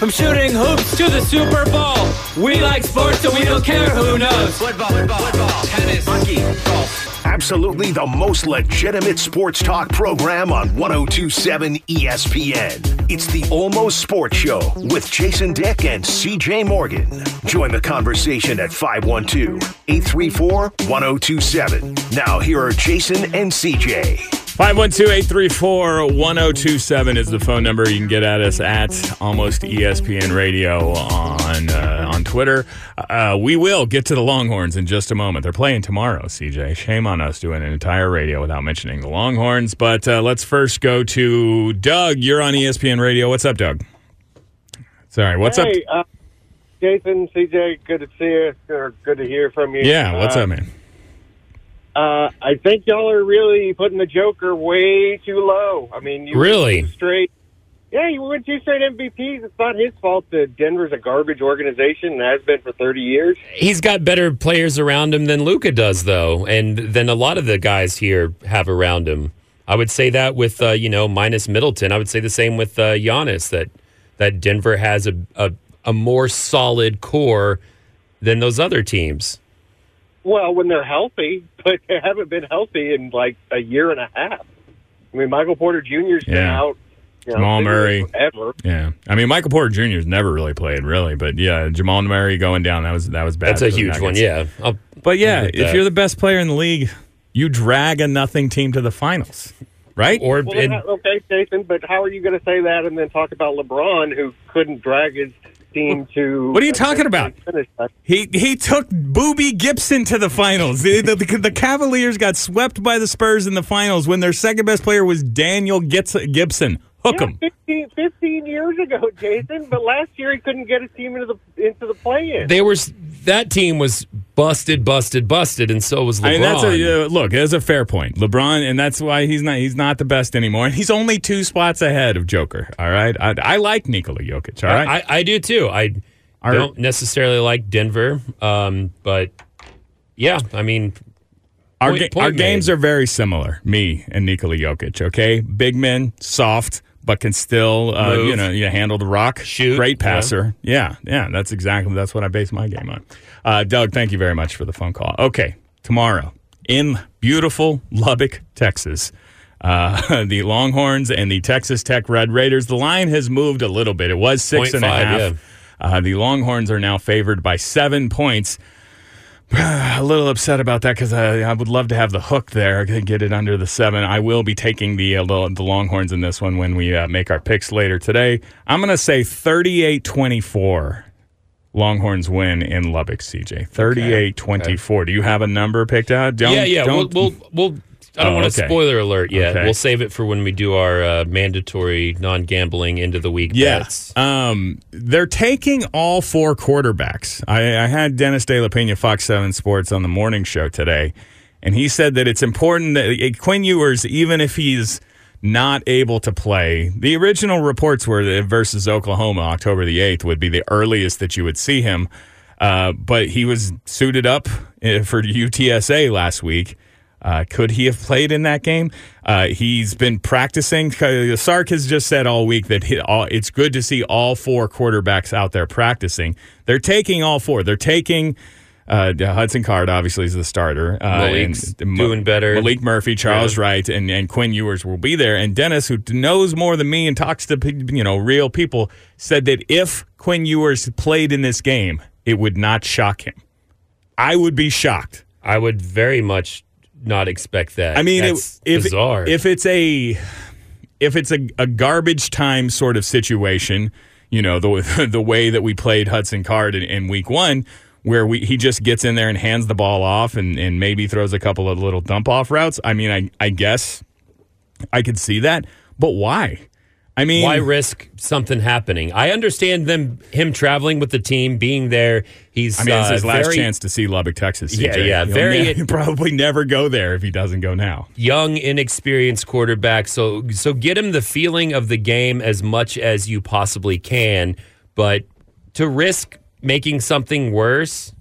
From shooting hoops to the Super Bowl. We like sports so we don't care who knows. Football, football, football, tennis, hockey, golf. Absolutely the most legitimate sports talk program on 1027 ESPN. It's the Almost Sports Show with Jason Dick and CJ Morgan. Join the conversation at 512 834 1027. Now, here are Jason and CJ. 512-834-1027 is the phone number. You can get at us at Almost ESPN Radio on uh, on Twitter. Uh, we will get to the Longhorns in just a moment. They're playing tomorrow, CJ. Shame on us doing an entire radio without mentioning the Longhorns. But uh, let's first go to Doug. You're on ESPN Radio. What's up, Doug? Sorry, what's up? hey, Uh, Jason, CJ, good to see you. Or good to hear from you. Yeah, what's uh, up, man? Uh, I think y'all are really putting the Joker way too low. I mean, you Really? straight. Yeah, you went two straight MVPs. It's not his fault that Denver's a garbage organization and has been for 30 years. He's got better players around him than Luka does, though, and than a lot of the guys here have around him. I would say that with uh, you know minus Middleton. I would say the same with uh, Giannis that that Denver has a, a a more solid core than those other teams. Well, when they're healthy, but they haven't been healthy in like a year and a half. I mean, Michael Porter Jr.'s been Yeah. out. You know, Jamal figure Murray. Forever. Yeah, I mean Michael Porter Jr.'s never really played, really, but yeah, Jamal Murray going down that was that was bad. That's a for the huge one. Yeah, I'll- But yeah, if that. you're the best player in the league, you drag a nothing team to the finals, right? or Well, and- okay, Jason, but how are you going to say that and then talk about LeBron, who couldn't drag his team to? What are you talking about? He he took Boobie Gibson to the finals. The, the, the, the Cavaliers got swept by the Spurs in the finals when their second best player was Daniel Gibson. Hook Yeah, him. 15, 15 years ago, Jason. But last year he couldn't get his team into the into the play-in. they were that team was busted, busted, busted, and so was LeBron. I mean, that's a uh, look. That's a fair point, LeBron, and that's why he's not he's not the best anymore. And he's only two spots ahead of Joker. All right, I, I like Nikola Jokic. All right, I, I do too. I Our- don't necessarily like Denver, um, but yeah, I mean, Our, Point- ga- point our games are very similar. Me and Nikola Jokic. Okay, big men, soft, but can still uh, you know you handle the rock. Shoot, great passer. Yeah. yeah, That's exactly that's what I base my game on. Uh, Doug, thank you very much for the phone call. Okay, tomorrow in beautiful Lubbock, Texas. Uh, the Longhorns and the Texas Tech Red Raiders. The line has moved a little bit. It was six Point and a half. yeah. Uh, the Longhorns are now favored by seven points. a little upset about that because I, I would love to have the hook there to get it under the seven. I will be taking the uh, the, Longhorns in this one when we uh, make our picks later today. I'm going to say 38 24. Longhorns win in Lubbock, CJ. 38 24. Do you have a number picked out? Don't, yeah, yeah. We'll, we'll, we'll. I don't Oh, want okay. to spoiler alert yet. Okay. We'll save it for when we do our uh, mandatory non-gambling end of the week Yes. bets. Um, they're taking all four quarterbacks. I, I had Dennis De La Pena, Fox 7 Sports, on the morning show today, and he said that it's important that uh, Quinn Ewers, even if he's not able to play, the original reports were that versus Oklahoma, October the 8th, would be the earliest that you would see him. Uh, but he was suited up uh, for UTSA last week. Uh, could he have played in that game? Uh, he's been practicing. Sark has just said all week that he, all, it's good to see all four quarterbacks out there practicing. They're taking all four. They're taking uh, Hudson Card, obviously, is the starter. Uh, Maalik's and- doing better. Maalik Murphy, Charles Wright, and, and Quinn Ewers will be there. And Dennis, who knows more than me and talks to you know real people, said that if Quinn Ewers played in this game, it would not shock him. I would be shocked. I would very much not expect that. I mean, That's it, if bizarre. if it's a if it's a, a garbage time sort of situation, you know, the the way that we played Hudson Card in, in week one, where we he just gets in there and hands the ball off and, and maybe throws a couple of little dump off routes. I mean, I I guess I could see that, but why? I mean, Why risk something happening? I understand them him traveling with the team, being there. He's I mean, it's uh, his last very chance to see Lubbock, Texas. Yeah, CJ. yeah, He'll very- ne- he'll probably never go there if he doesn't go now. young, inexperienced quarterback. So so get him the feeling of the game as much as you possibly can, but to risk making something worse,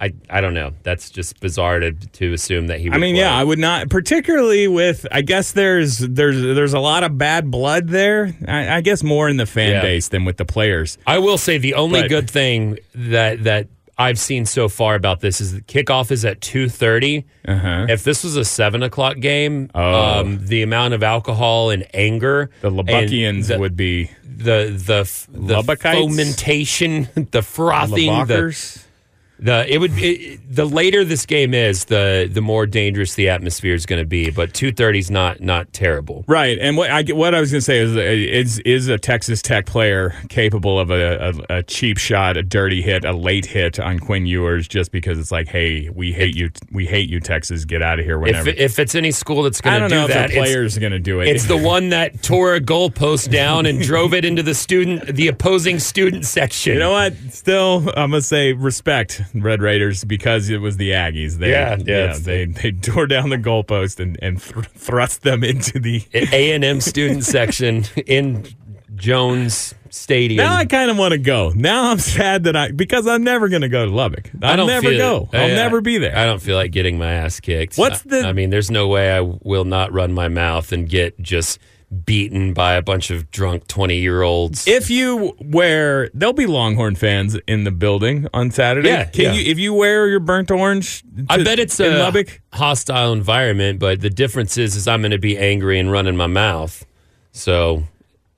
I I don't know. That's just bizarre to to assume that he. Would I mean, play. yeah, I would not, particularly with. I guess there's there's there's a lot of bad blood there. I, I guess more in the fan Yeah. base than with the players. I will say the only But- good thing that that I've seen so far about this is the kickoff is at two Uh-huh. If this was a seven o'clock game, Oh. um, the amount of alcohol and anger, The and Lubbockians the, would be the the f- the fomentation, the frothing, the. The it would it, the later this game is, the the more dangerous the atmosphere is going to be. But two thirty is not not terrible. Right, and what I what I was going to say is, uh, is is a Texas Tech player capable of a, a, a cheap shot, a dirty hit, a late hit on Quinn Ewers just because it's like, hey, we hate you, we hate you, Texas, get out of here If whenever. if it's any school that's going to don't know that, if players going to do it. It's the one that tore a goalpost down and drove it into the student, the opposing student section. You know what? Still, I'm gonna say respect Red Raiders because it was the Aggies. They, Yeah, yeah, it's- they they tore down the goalpost and and thr thrust them into the. A and M student section in Jones Stadium. Now I kind of want to go. Now I'm sad that I because I'm never gonna go to Lubbock. I'll I don't never go. I'll I- never be there. I don't feel like getting my ass kicked. What's I- the- I mean, there's no way I will not run my mouth and get just beaten by a bunch of drunk 20 year olds. if you wear, there'll be Longhorn fans in the building on Saturday. Yeah, Can yeah. you if you wear your burnt orange? I bet it's a Lubbock. hostile environment, but the difference is, is I'm going to be angry and running my mouth. So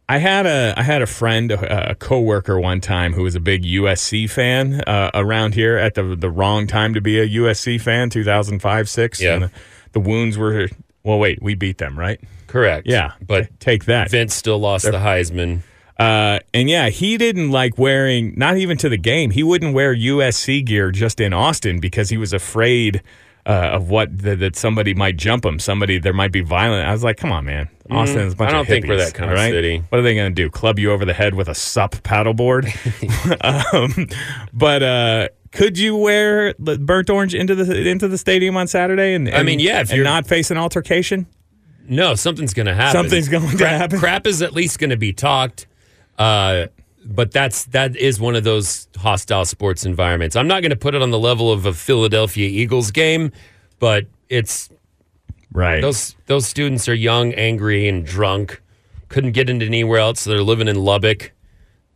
I had a I had a friend, a, a coworker one time who was a big USC fan uh, around here at the the wrong time to be a USC fan, 2005 six. Yeah. And the, the wounds were well. Wait, we beat them, right? Correct. Yeah, but take that. Vince still lost the Heisman. Uh, and yeah, he didn't like wearing, not even to the game. He wouldn't wear USC gear just in Austin because he was afraid uh, of what that, that somebody might jump him. Somebody there might be violent. I was like, come on, man. Austin's a bunch Mm-hmm. I don't of think we're that kind of right? city. What are they going to do? Club you over the head with a sup paddleboard? um, but uh, could you wear burnt orange into the into the stadium on Saturday? And, I mean, yeah, if you're- not face an altercation. No, something's going to happen. Something's going to happen? Crap is at least going to be talked. Uh, but that's that is one of those hostile sports environments. I'm not going to put it on the level of a Philadelphia Eagles game, but it's Right. those those students are young, angry, and drunk. Couldn't get into anywhere else. So they're living in Lubbock.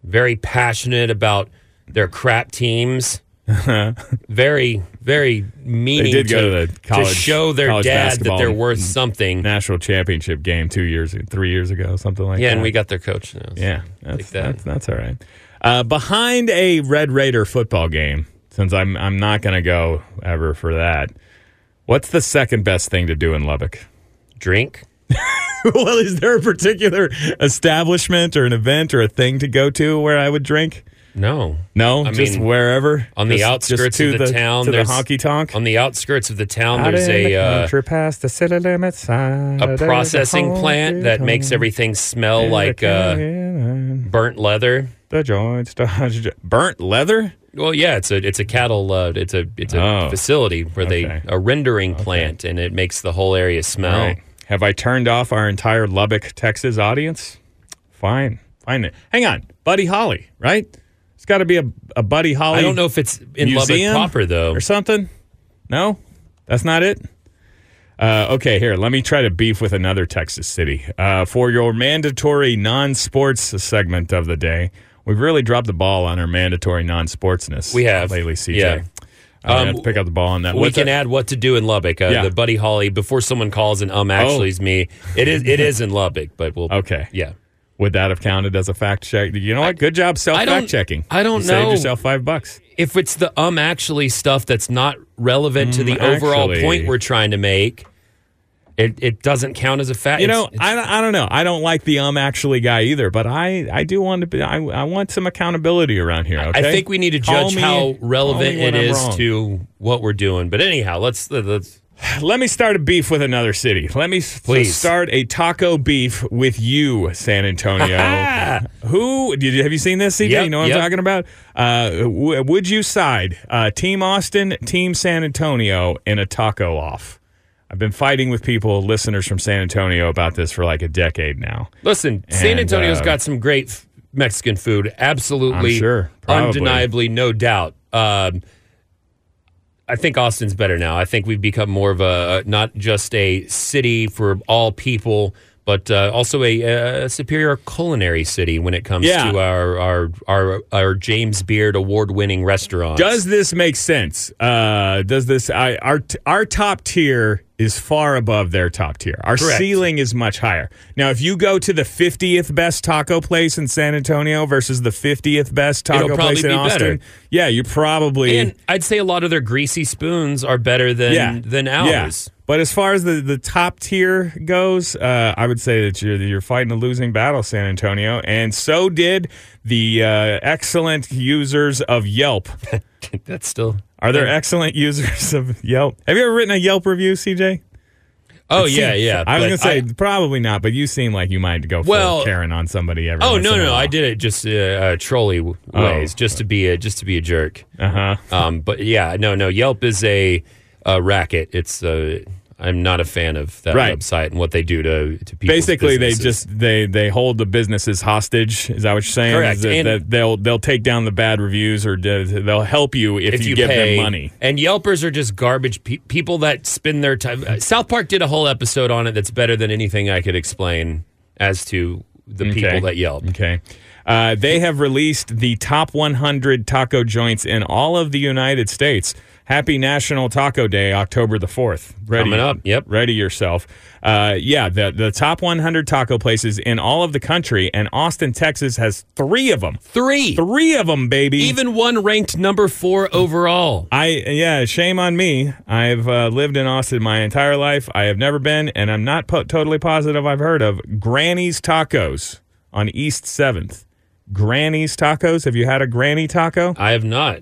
Very passionate about their crap teams. very, very meaning to, go to the college- show their dad that they're worth something. national championship game two years, three years ago, something like yeah, that. Yeah, and we got their coach now. so yeah, that's, that. that's that's all right. Uh, behind a Red Raider football game, since I'm I'm not going to go ever for that. What's the second best thing to do in Lubbock? Drink. well, is there a particular establishment or an event or a thing to go to where I would drink? No. No, I just mean, wherever On the Just- outskirts just of the, town, to the honky tonk. On the outskirts of the town, Out there's a the uh, past the city limit sign. a processing plant that makes everything smell like uh, burnt leather. the joints dodge- burnt leather. Well, yeah, it's a it's a cattle uh, it's a it's a Oh. facility where Okay. they a rendering plant and it makes the whole area smell. Right. Have I turned off our entire Lubbock, Texas audience? Fine, fine. Hang on, Buddy Holly, right? It's got to be a, a Buddy Holly. I don't know if it's in museum Lubbock proper though. or something. No, that's not it. Uh, okay, here, let me try to beef with another Texas city. Uh, for your mandatory non sports segment of the day, we've really dropped the ball on our mandatory non sportsness. We have. lately, CJ. Yeah. I Um, have to pick up the ball on that. we What's can that? add what to do in Lubbock. Uh, Yeah. The Buddy Holly before someone calls and um actually is me. It is it is in Lubbock, but we'll Okay. Yeah. Would that have counted as a fact check? You know what? Good job self fact checking. I don't you know. Saved yourself five bucks. If it's the um actually stuff that's not relevant to the Mm, overall actually. point we're trying to make, it, it doesn't count as a fact. You know, It's- I, don't- I don't know. I don't like the um actually guy either, but I, I do want to be. I, I want some accountability around here. Okay? I think we need to judge me- how relevant it I'm is wrong. to what we're doing. But anyhow, let's let's Let me start a beef with another city. Let me Please. start a taco beef with you, San Antonio. Who did you, have you seen this, CJ? Yep, you know what yep. I'm talking about? Uh, w- would you side uh, Team Austin, Team San Antonio in a taco off? I've been fighting with people, listeners from San Antonio, about this for like a decade now. listen. San And, Antonio's uh, got some great Mexican food. Absolutely, I'm sure. Probably. undeniably, no doubt. Um, I think Austin's better now. I think we've become more of a not just a city for all people, but uh, also a, a superior culinary city when it comes Yeah. to our our our, our James Beard award winning restaurants. Does this make sense? Uh, does this I, our our top tier is far above their top tier. Our Correct. ceiling is much higher. Now, if you go to the 50th best taco place in San Antonio versus the 50th best taco place in be Austin, better. yeah, you probably and I'd say a lot of their greasy spoons are better than yeah than Yeah. But as far as the, the top tier goes, uh, I would say that you're you're fighting a losing battle, San Antonio, and so did the uh, excellent users of Yelp. That's still. Are there excellent users of Yelp? Have you ever written a Yelp review, CJ? Oh It yeah, seems- yeah. I was gonna say I- probably not, but you seem like you might go full Well- Karen on somebody every. oh no, no. I did it just uh, uh, trolley Oh. ways, just to be a just to be a jerk. Uh huh. Um, but yeah, no, no. Yelp is a, a racket. It's uh, I'm not a fan of that Right. website and what they do to to people. Basically, they just they they hold the businesses hostage. Is that what you're saying? Correct. That- that they'll they'll take down the bad reviews or they'll help you if, if you, you, give pay, them money. And Yelpers are just garbage pe- people that spend their time. uh, South Park did a whole episode on it that's better than anything I could explain as to the Okay. people that Yelp. Okay. Uh, they have released the top 100 taco joints in all of the United States. Happy National Taco Day, October the 4th. Ready, Coming up, yep. Ready yourself. Uh, yeah, the, the top 100 taco places in all of the country, and Austin, Texas has three of them. Three, Three of them, baby. even one ranked number four overall. I yeah, shame on me. I've uh, lived in Austin my entire life. I have never been, and I'm not po- totally positive I've heard of Granny's Tacos on East Seventh. Granny's Tacos. Have you had a Granny taco? I have not.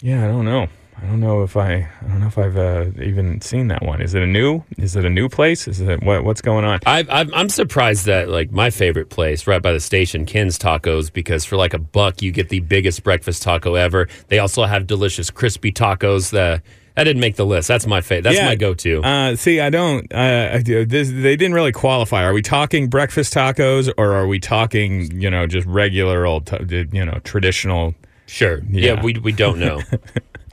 Yeah, I don't know. I don't know if I. I don't know if I've uh, even seen that one. Is it a new? Is it a new place? Is it what? What's going on? I, I'm, I'm surprised that like my favorite place right by the station, Ken's Tacos, because for like a buck you get the biggest breakfast taco ever. They also have delicious crispy tacos. That I didn't make the list. That's my favorite. That's Yeah. my go-to. Uh, see, I don't. Uh, I do- this, they didn't really qualify. Are we talking breakfast tacos, or are we talking, you know, just regular old, you know, traditional? Sure. yeah. Yeah, we we don't know.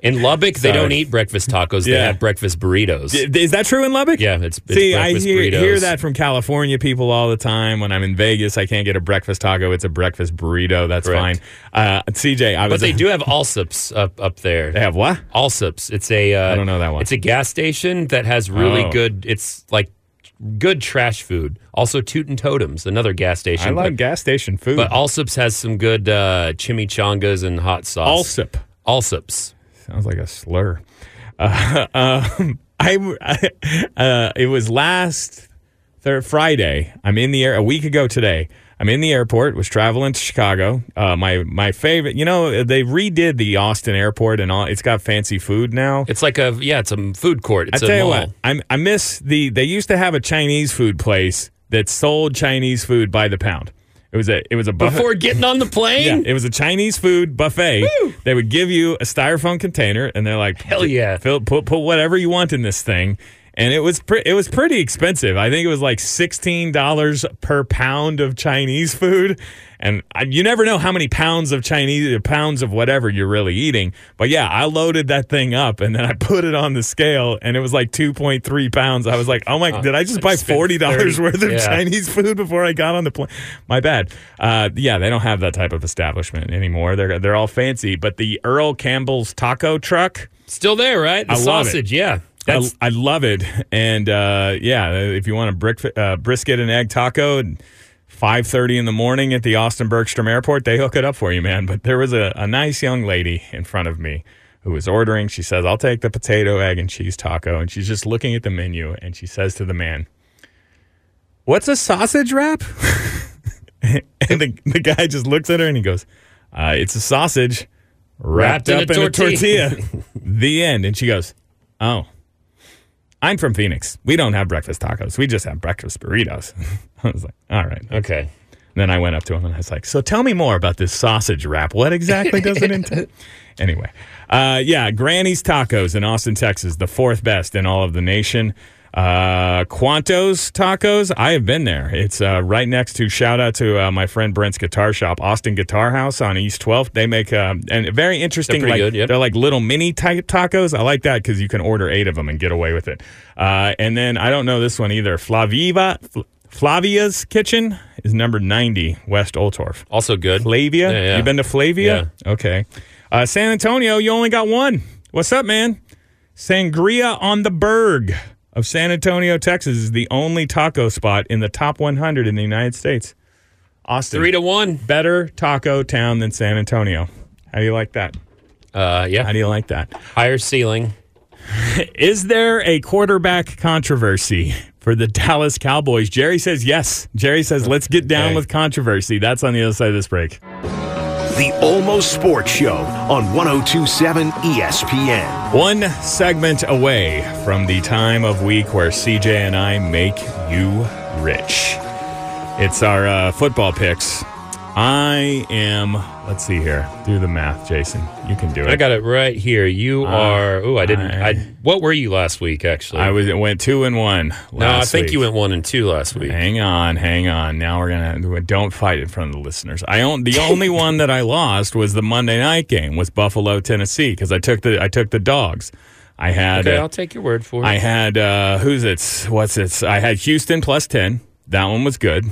In Lubbock, they Sorry. don't eat breakfast tacos. They Yeah. have breakfast burritos. Is that true in Lubbock? Yeah, it's, it's See, I hear, hear that from California people all the time. When I'm in Vegas, I can't get a breakfast taco. It's a breakfast burrito. That's Correct. fine. Uh, CJ, I was. But they do have Allsups up up there. They have what? Allsups. It's a. Uh, I don't know that one. It's a gas station that has really Oh. good. It's like good trash food. Also, Toot'n Totums, another gas station. I like but, gas station food. but Allsups has some good uh, chimichangas and hot sauce. Allsup Allsups. sounds like a slur. Uh, um, I, uh, it was last thir- Friday. I'm in the air a week ago today. I'm in the airport. Was traveling to Chicago. Uh, my my favorite. You know they redid the Austin airport and all. It's got fancy food now. It's like a yeah. It's a food court. It's I a tell you mall. what, I'm, I miss the. They used to have a Chinese food place that sold Chinese food by the pound. It was a. It was a buffet. Before getting on the plane. yeah, it was a Chinese food buffet. They would give you a styrofoam container, and they're like, Hell yeah. fill, put put whatever you want in this thing." And it was pre- it was pretty expensive. I think it was like sixteen dollars per pound of Chinese food, and I, you never know how many pounds of Chinese pounds of whatever you're really eating. But yeah, I loaded that thing up, and then I put it on the scale, and it was like two point three pounds. I was like, "Oh my! did I just buy forty dollars worth of yeah. Chinese food before I got on the plane?" My bad. Uh, yeah, they don't have that type of establishment anymore. They're they're all fancy. But the Earl Campbell's taco truck. Still there, right? The I sausage. Yeah. I, I love it, and uh, yeah, if you want a brick, uh, brisket and egg taco, and five thirty in the morning at the Austin Bergstrom Airport, they hook it up for you, man. But there was a, a nice young lady in front of me who was ordering. She says, "I'll take the potato, egg, and cheese taco," and she's just looking at the menu, and she says to the man, "What's a sausage wrap?" and the, the guy just looks at her and he goes, uh, "It's a sausage." Wrapped, Wrapped up in a in a tortilla." tortilla. the end. And she goes, Oh, I'm from Phoenix. We don't have breakfast tacos. We just have breakfast burritos. I was like, All right. okay. Then I went up to him and I was like, So tell me more about this sausage wrap. What exactly does it entail? anyway, uh, yeah, Granny's Tacos in Austin, Texas, the fourth best in all of the nation. Uh, Cuantos Tacos. I have been there. It's uh, right next to. Shout out to uh, my friend Brent's Guitar Shop, Austin Guitar House on East 12th. They make um, and very interesting. They're like, good, yep. They're like little mini type tacos. I like that because you can order eight of them and get away with it. Uh, and then I don't know this one either. Flaviva. Fl- Flavia's Kitchen is number 90, West Oltorf. Also good. Flavia? Yeah, yeah. You been to Flavia? Okay. Uh, San Antonio, you only got one. What's up, man? Sangria on the Berg of San Antonio, Texas is the only taco spot in the top 100 in the United States. Austin. Three to one. Better taco town than San Antonio. How do you like that? Uh, How do you like that? Higher ceiling. Is there a quarterback controversy for the Dallas Cowboys? Jerry says yes. Jerry says let's get down Okay. with controversy. That's on the other side of this break. The Almost Sports Show on 1027 ESPN. One segment away from the time of week where CJ and I make you rich. It's our uh, football picks. I am, let's see here. Do the math, Jason. You can do it. I got it right here. You are. Oh, I didn't. I- I, What were you last week? Actually, I was went two and one. No, I think week. you went one and two last week. Hang on, hang on. Now we're gonna don't fight in front of the listeners. I own the only one that I lost was the Monday night game was Buffalo Tennessee because I took the I took the dogs. I had Okay, uh, I'll take your word for it. I had uh, who's it? What's it? I had Houston plus ten. That one was good.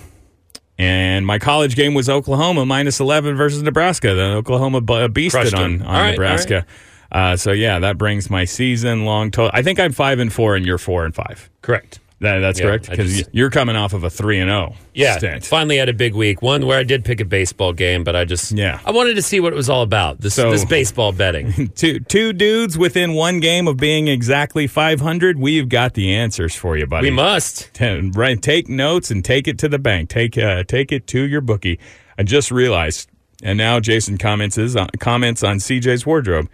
And my college game was Oklahoma minus eleven versus Nebraska. The Oklahoma beasted on, on right, Nebraska. Uh, so yeah, that brings my season long total. I think I'm five and four, and you're four and five. Correct. That, that's Yeah, correct because you're coming off of a three and zero. Yeah, stint. finally had a big week. One where I did pick a baseball game, but I just Yeah. I wanted to see what it was all about. This So- this baseball betting. Two two dudes within one game of being exactly 500. We've got the answers for you, buddy. we must. Ten- right, take notes and take it to the bank. Take uh, take it to your bookie. I just realized, and now Jason comments is on, comments on CJ's wardrobe.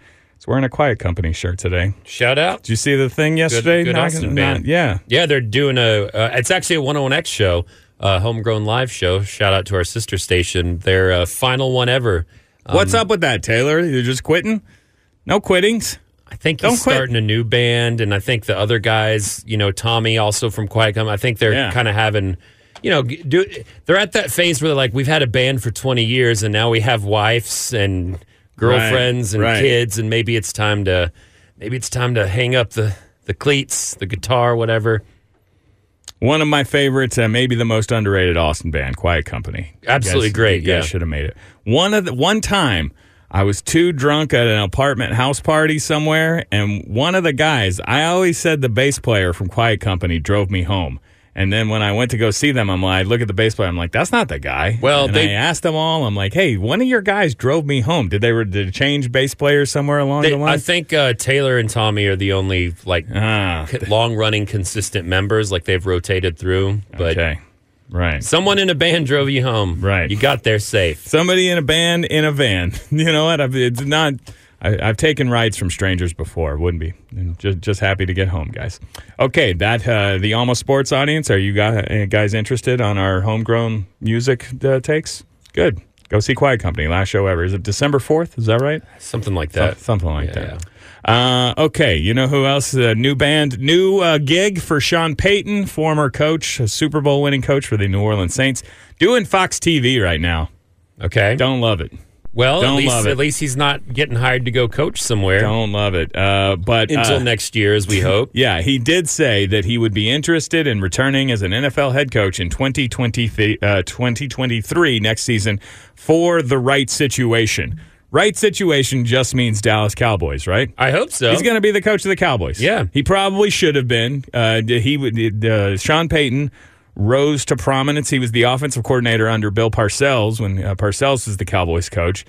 He's wearing a Quiet Company shirt today. Shout out. Did you see the thing yesterday? good Not- Austin band. yeah. Yeah, they're doing a. Uh, it's actually a 101X show, a homegrown live show. Shout out to our sister station. Their uh, final one ever. What's Um, up with that, Taylor? You're just quitting? No quittings. I think he's starting a new band, and I think the other guys, you know, Tommy also from Quiet Company. I think they're Yeah. kind of having, you know, do they're at that phase where they're like, we've had a band for twenty years, and now we have wives and girlfriends and right. kids, and maybe it's time to, maybe it's time to hang up the the cleats, the guitar, whatever. One of my favorites, uh, maybe the most underrated Austin band, Quiet Company. Absolutely guys- great, yeah. should have made it. One of the one time, I was too drunk at an apartment house party somewhere, and one of the guys, I always said the bass player from Quiet Company drove me home. And then when I went to go see them, I'm like, I look at the bass player, I'm like, that's not the guy. Well, and they- I asked them all, I'm like, hey, one of your guys drove me home. Did they did they change bass players somewhere along They, the line? I think uh, Taylor and Tommy are the only like ah, long running consistent members. Like they've rotated through, but. okay, right. Someone in a band drove you home. Right. You got there safe. somebody in a band in a van. You know what? It's not. I, I've taken rides from strangers before. Wouldn't be. Just just happy to get home, guys. Okay, that uh, the almost sports audience. Are you guys, uh, interested on our homegrown music uh, takes? Good. Go see Quiet Company. Last show ever. Is it December fourth? Is that right? Something like that. Something like Yeah, that. Uh, okay, you know who else? A new band, new uh, gig for Sean Payton, former coach, a Super Bowl winning coach for the New Orleans Saints, doing Fox TV right now. Okay. Don't love it. Well, don't at least love it. at least he's not getting hired to go coach somewhere Don't love it. Uh, but until uh, next year, as we hope. yeah, he did say that he would be interested in returning as an NFL head coach in 2020, uh, 2023 next season for the right situation. Right situation just means Dallas Cowboys, right? I hope so. He's going to be the coach of the Cowboys. Yeah. he probably should have been. Uh, he would. Uh, Sean Payton rose to prominence. He was the offensive coordinator under Bill Parcells when uh, Parcells was the Cowboys coach,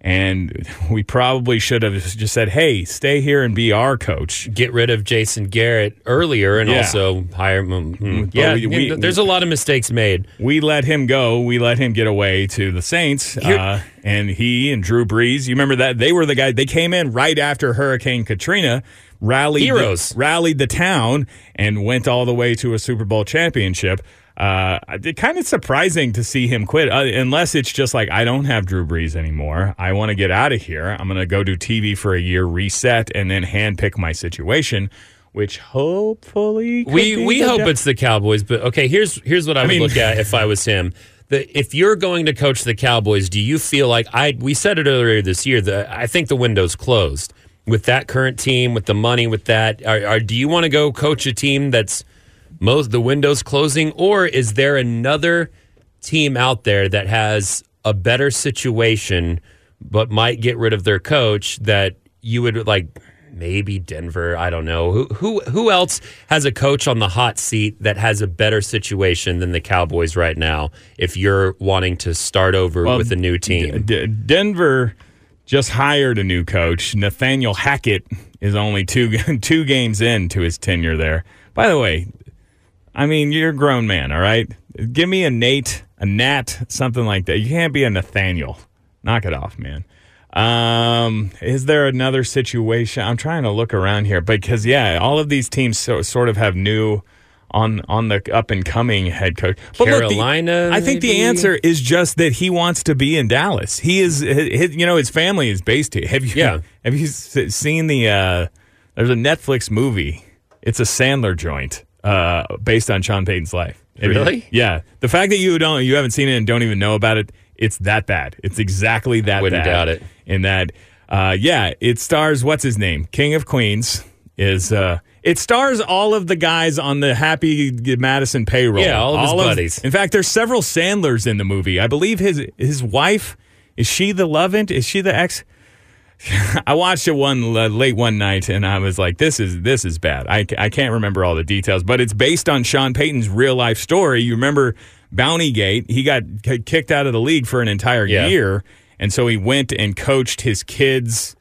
and we probably should have just said, "Hey, stay here and be our coach." Get rid of Jason Garrett earlier and Yeah. also hire him. hmm. Yeah, we- we- there's a lot of mistakes made. We let him go. We let him get away to the Saints, uh, and he and Drew Brees. You remember that they were the guy. They came in right after Hurricane Katrina, rallied Heroes. the, rallied the town, and went all the way to a Super Bowl championship. Uh, it's kind of surprising to see him quit, uh, unless it's just like I don't have Drew Brees anymore. I want to get out of here. I'm going to go do TV for a year, reset, and then handpick my situation. which hopefully We we the hope it's the Cowboys, but okay. Here's here's what I, would mean- look at if I was him. The, if you're going to coach the Cowboys, do you feel like I? We said it earlier this year that I think the window's closed with that current team, with the money, with that. Are, are, do you want to go coach a team that's most the window's closing, or is there another team out there that has a better situation but might get rid of their coach that you would like? maybe Denver. I don't know who who who else has a coach on the hot seat that has a better situation than the Cowboys right now. If you're wanting to start over Well, with a new team, D- Denver just hired a new coach. Nathaniel Hackett is only two two games into his tenure there. By the way, I mean you're a grown man, all right. Give me a Nate, a Nat, something like that. You can't be a Nathaniel. Knock it off, man. Um, is there another situation? I'm trying to look around here because yeah, all of these teams so, sort of have new on on the up and coming head coach. But look, the- Carolina, I think the answer is just that he wants to be in Dallas. He is, his, you know, his family is based here. Have you? Yeah. Have you seen the? Uh, there's a Netflix movie. It's a Sandler joint uh, based on Sean Payton's life. Really? yeah. The fact that you don't, you haven't seen it and don't even know about it, it's that bad. It's exactly that Wouldn't bad. doubt it. In that, uh, yeah, it stars what's his name, King of Queens. Is uh, it stars all of the guys on the Happy Madison payroll? Yeah, all of his buddies. In fact, there's several Sandlers in the movie. I believe his his wife is she the lovant? Is she the ex? I watched it one uh, late one night, and I was like, "This is this is bad." I, I can't remember all the details, but it's based on Sean Payton's real life story. You remember Bountygate? He got kicked out of the league for an entire Yeah. year, and so he went and coached his kids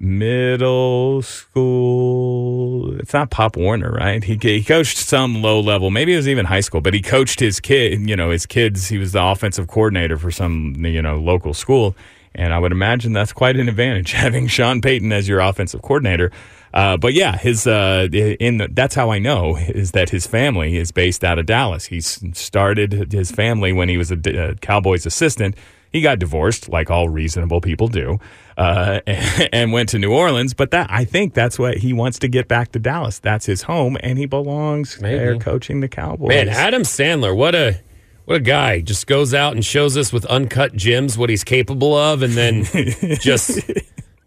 middle school. It's not Pop Warner, right? He, he coached some low level, maybe it was even high school, but he coached his kid, you know, his kids. He was the offensive coordinator for some, you know, local school. And I would imagine that's quite an advantage having Sean Payton as your offensive coordinator. Uh, but yeah, his uh, in the, that's how I know is that his family is based out of Dallas. He started his family when he was a, uh, Cowboys assistant. He got divorced, like all reasonable people do, uh, and went to New Orleans. But that I think that's what he wants to get back to Dallas. That's his home, and he belongs there coaching the Cowboys. man, Adam Sandler, what a what a guy! Just goes out and shows us with uncut gems what he's capable of, and then just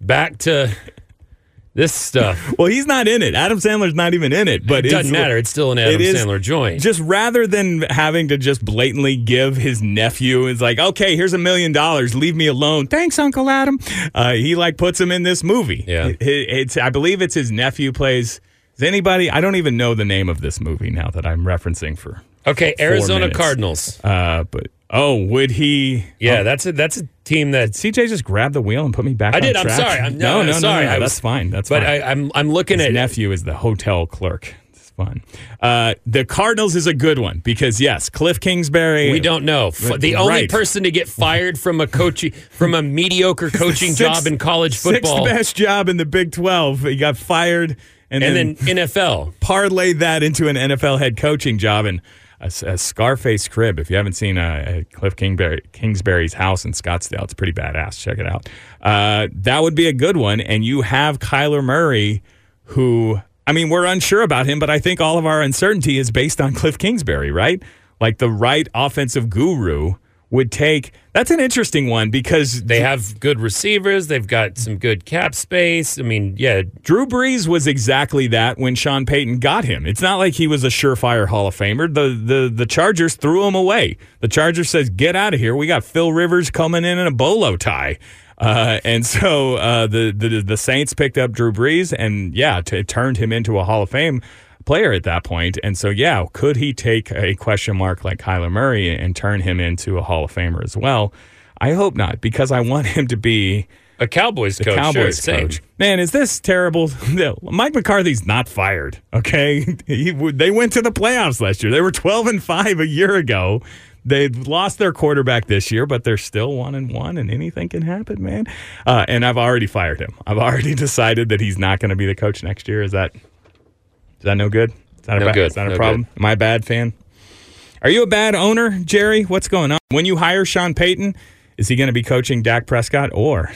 back to this stuff. well, he's not in it. Adam Sandler's not even in it. But It doesn't it's- matter. It's still an Adam Sandler joint. Just rather than having to just blatantly give his nephew, it's like, okay, here's a million dollars, leave me alone. Thanks, Uncle Adam. Uh, he like puts him in this movie. Yeah. It- it's I believe it's his nephew plays. Is anybody? I don't even know the name of this movie now that I'm referencing for. okay, Arizona minutes. Cardinals. Uh, but oh, would he? Yeah, oh, that's a that's a team that CJ just grabbed the wheel and put me back. I did. I'm sorry. I'm no, no, no, no, sorry. no, I that's was- fine. That's But fine. I, I'm I'm looking His at nephew is the hotel clerk. It's fun. Uh, the Cardinals is a good one because yes, Cliff Kingsbury. We don't know. The only Right. person to get fired from a coaching from a mediocre coaching Sixth- job in college football, Sixth best job in the Big Twelve. He got fired, and, and then, then NFL. parlayed that into an NFL head coaching job and a, a Scarface crib. If you haven't seen uh, Cliff Kingsbury, Kingsbury's house in Scottsdale, it's pretty badass. Check it out. Uh, that would be a good one. And you have Kyler Murray, who I mean, we're unsure about him, but I think all of our uncertainty is based on Cliff Kingsbury, right? Like the right offensive guru would take. That's an interesting one because They have good receivers. They've got some good cap space. I mean, yeah, Drew Brees was exactly that when Sean Payton got him. It's not like he was a surefire Hall of Famer. The the the Chargers threw him away. The Chargers says, "Get out of here. We got Phil Rivers coming in in a bolo tie." Uh, and so uh, the, the the Saints picked up Drew Brees, and yeah, t- it turned him into a Hall of Fame player at that point. And so yeah, could he take a question mark like Kyler Murray and turn him into a Hall of Famer as well? I hope not, because I want him to be a Cowboys coach. Cowboys sure, same. coach. Man, is this terrible? Mike McCarthy's not fired. Okay, he, they went to the playoffs last year. They were twelve and five a year ago. They lost their quarterback this year, but they're still one and one, and anything can happen, man. Uh, and I've already fired him. I've already decided that he's not going to be the coach next year. Is that is that no good? Is that No a bad, good. That a No problem? Am I a bad fan? Are you a bad owner, Jerry? What's going on? When you hire Sean Payton, is he going to be coaching Dak Prescott or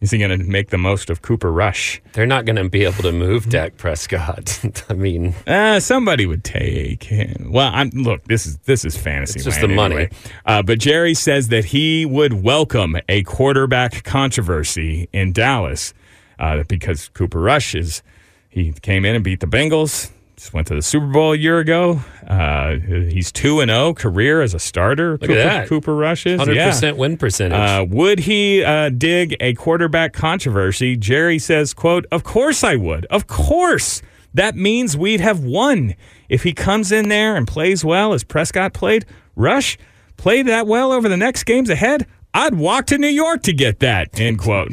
Is he going to make the most of Cooper Rush? They're not going to be able to move Dak Prescott. I mean, Uh, somebody would take him. Well, I'm look. This is this is fantasy. It's just the money. anyway. Uh, but Jerry says that he would welcome a quarterback controversy in Dallas uh, because Cooper Rush is he came in and beat the Bengals. Just went to the Super Bowl a year ago. Uh, he's two and zero career as a starter. Look Cooper, at that. Cooper Rush is hundred yeah. percent win percentage. Uh, would he uh, dig a quarterback controversy? Jerry says, "quote Of course I would. Of course. That means we'd have won if he comes in there and plays well as Prescott played. Rush played that well over the next games ahead. I'd walk to New York to get that." End quote.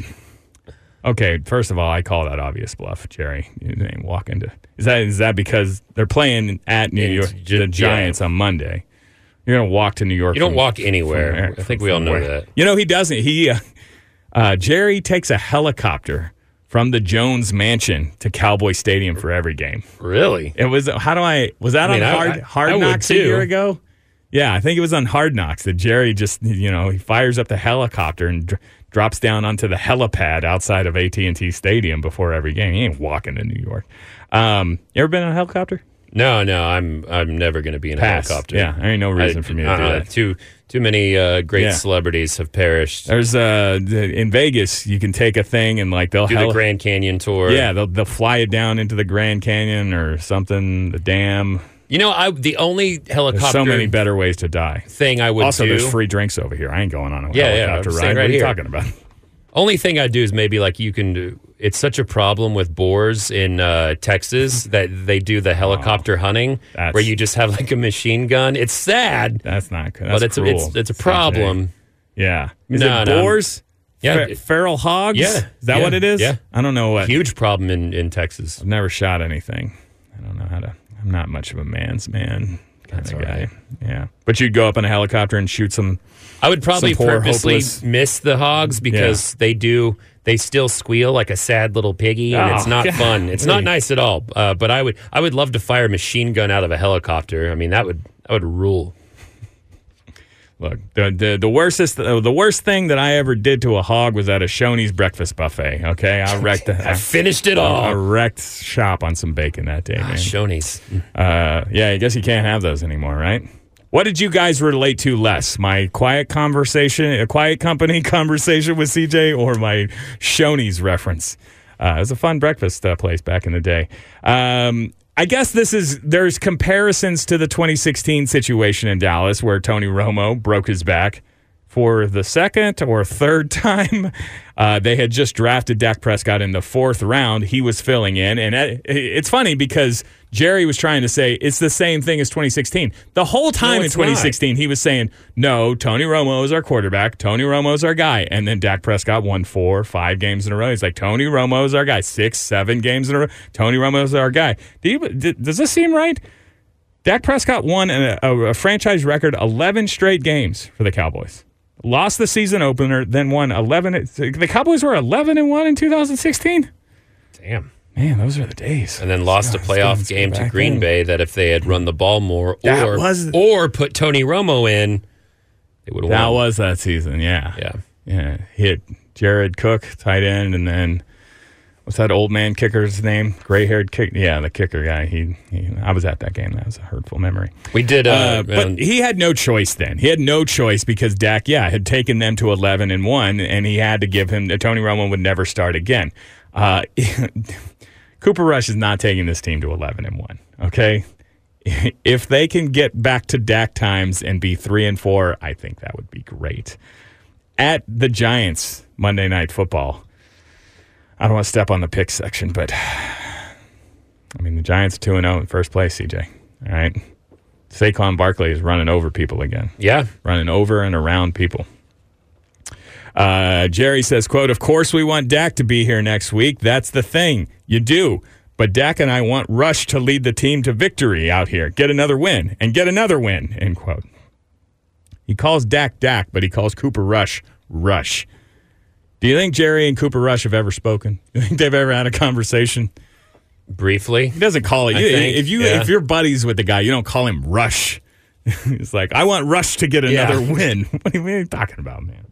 Okay, first of all, I call that obvious bluff, Jerry. You ain't walking to. Is that is that because they're playing at New York, the Giants on Monday? You're gonna walk to New York. you don't from- walk anywhere. from- I think we all know where- that. You know he doesn't. He uh, uh, Jerry takes a helicopter from the Jones Mansion to Cowboy Stadium for every game. Really? It was how do I was that I mean, on I- Hard I- Hard Knocks a year ago? Yeah, I think it was on Hard Knocks that Jerry just you know he fires up the helicopter and drops down onto the helipad outside of AT and T Stadium before every game. He ain't walking to New York. Um, you ever been on a helicopter? No, no. I'm I'm never going to be in a Pass. helicopter. Yeah, there ain't no reason I- for me to do uh-uh. that. Too too many uh, great Yeah. celebrities have perished. There's uh in Vegas you can take a thing and like they'll Do the Grand Canyon tour. Yeah, they'll they'll fly it down into the Grand Canyon or something, the dam. You know, I the only helicopter. There's so many better ways to die. thing I would Also, do. there's free drinks over here. I ain't going on a Yeah, yeah, helicopter I'm ride. saying what are you here. talking about? Only thing I'd do is maybe like you can do. It's such a problem with boars in uh, Texas that they do the helicopter hunting where you just have like a machine gun. It's sad, That's not good. but That's it's a, it's it's a problem. Yeah. Is No, it no. boars? Yeah. Fe- feral hogs? Yeah. Is that Yeah. what it is? Yeah. I don't know what. Huge problem in in Texas. I've never shot anything. I don't know how to. I'm not much of a man's man kind That's of guy. right. Yeah. But you'd go up in a helicopter and shoot some. I would probably poor, purposely hopeless- miss the hogs because they do they still squeal like a sad little piggy, and it's Oh, not God. fun. It's not nice at all. Uh, but I would I would love to fire a machine gun out of a helicopter. I mean that would that would rule. Look, the the, the worstest uh, the worst thing that I ever did to a hog was at a Shoney's breakfast buffet. Okay, I wrecked I I, finished it all. I wrecked shop on some bacon that day, man. Shoney's. Uh, yeah, I guess you can't have those anymore, right? What did you guys relate to less? My quiet conversation, a quiet company conversation with CJ, or my Shoney's reference? Uh, it was a fun breakfast uh, place back in the day. Um, I guess this is there's comparisons to the 2016 situation in Dallas where Tony Romo broke his back for the second or third time. Uh, they had just drafted Dak Prescott in the fourth round. He was filling in. And it's funny because Jerry was trying to say it's the same thing as 2016. The whole time in it's not. 2016, he was saying, no, Tony Romo is our quarterback. Tony Romo is our guy. And then Dak Prescott won four, five games in a row. He's like, Tony Romo is our guy. Six, seven games in a row. Tony Romo is our guy. Do you, d- does this seem right? Dak Prescott won a, a, a franchise record 11 straight games for the Cowboys. Lost the season opener, then won 11. The Cowboys were 11 and 1 in 2016. Damn. Man, those are the days. And then lost a playoff game to Green then. Bay that if they had run the ball more That or was- or put Tony Romo in, they would have won. That was that season, yeah. Yeah. Yeah. Hit Jared Cook, tight end, and then what's that old man kicker's name? Gray haired kick. Yeah, the kicker guy. He, he, I was at that game. That was a hurtful memory. We did uh, Uh, um, but he had no choice then. He had no choice because Dak, yeah, had taken them to 11 and 1, and he had to give him, Tony Romo would never start again. Uh, Cooper Rush is not taking this team to 11 and 1, okay? If they can get back to Dak times and be 3 and 4, I think that would be great. At the Giants, Monday Night Football. I don't want to step on the pick section, but I mean, the Giants are 2 and 0 in first place, CJ. All right. Saquon Barkley is running over people again, yeah. running over and around people. Uh, Jerry says, "quote Of course we want Dak to be here next week. That's the thing. You do, but Dak and I want Rush to lead the team to victory out here. Get another win and get another win." End quote. He calls Dak Dak, but he calls Cooper Rush Rush. Do you think Jerry and Cooper Rush have ever spoken? You think they've ever had a conversation? Briefly. He doesn't call it. You, think, if you yeah. if you're buddies with the guy, you don't call him Rush. it's like I want Rush to get another Yeah. win. What are, you, what are you talking about, man?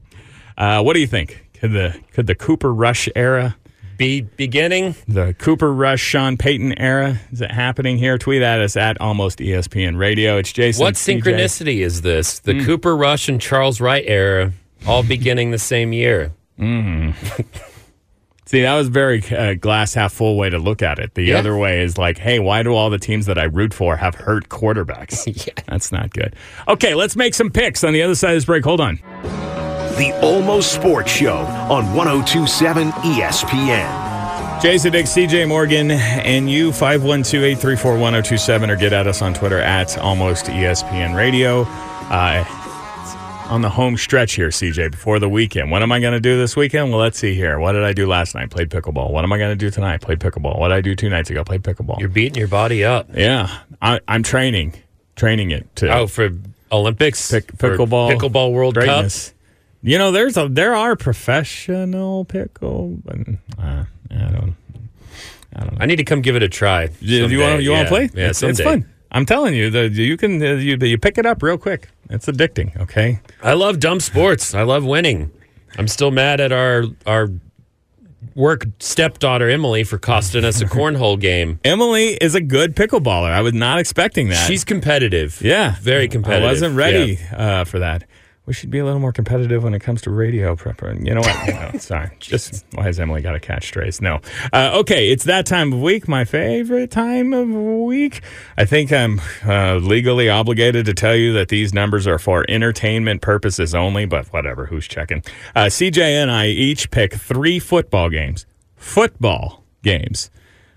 Uh, what do you think? Could the could the Cooper Rush era, Be beginning. the Cooper Rush Sean Payton era, is it happening here? Tweet at us at almost ESPN Radio. It's Jason. What CJ. synchronicity is this? The Cooper Rush and Charles Wright era, all beginning the same year. See, that was very uh, glass half full way to look at it. The Yeah. other way is like, hey, why do all the teams that I root for have hurt quarterbacks? Yeah. That's not good. Okay, let's make some picks on the other side of this break. Hold on. The Almost Sports Show on 1027 ESPN. Jason Dick, CJ Morgan, and you, 512-834-1027, or get at us on Twitter at almost ESPN Radio. Uh, it's on the home stretch here, CJ, before the weekend. What am I going to do this weekend? Well, let's see here. What did I do last night? Played pickleball. What am I going to do tonight? Played pickleball. What did I do two nights ago? Played pickleball. You're beating your body up. yeah, I, I'm training, training it to Oh, for Olympics, pick, For pickleball, pickleball World greatness. You know, there's a there are professional pickle. But, uh, I don't. Cup. I need to come give it a try. Do you want you want to play? Yeah, it's, someday. it's fun. I'm telling you, the, you can uh, you, you pick it up real quick. It's addicting. Okay, I love dumb sports. I love winning. I'm still mad at our our work stepdaughter Emily for costing us a cornhole game. Emily is a good pickleballer. I was not expecting that. She's competitive. yeah, very competitive. I wasn't ready Yeah. uh, for that. We should be a little more competitive when it comes to radio prepper. You know what? No, sorry. Just why has Emily got to catch strays? No. Uh, okay, it's that time of week. My favorite time of week. I think I'm uh, legally obligated to tell you that these numbers are for entertainment purposes only. But whatever. Who's checking? Uh, CJ and I each pick three football games. Football games.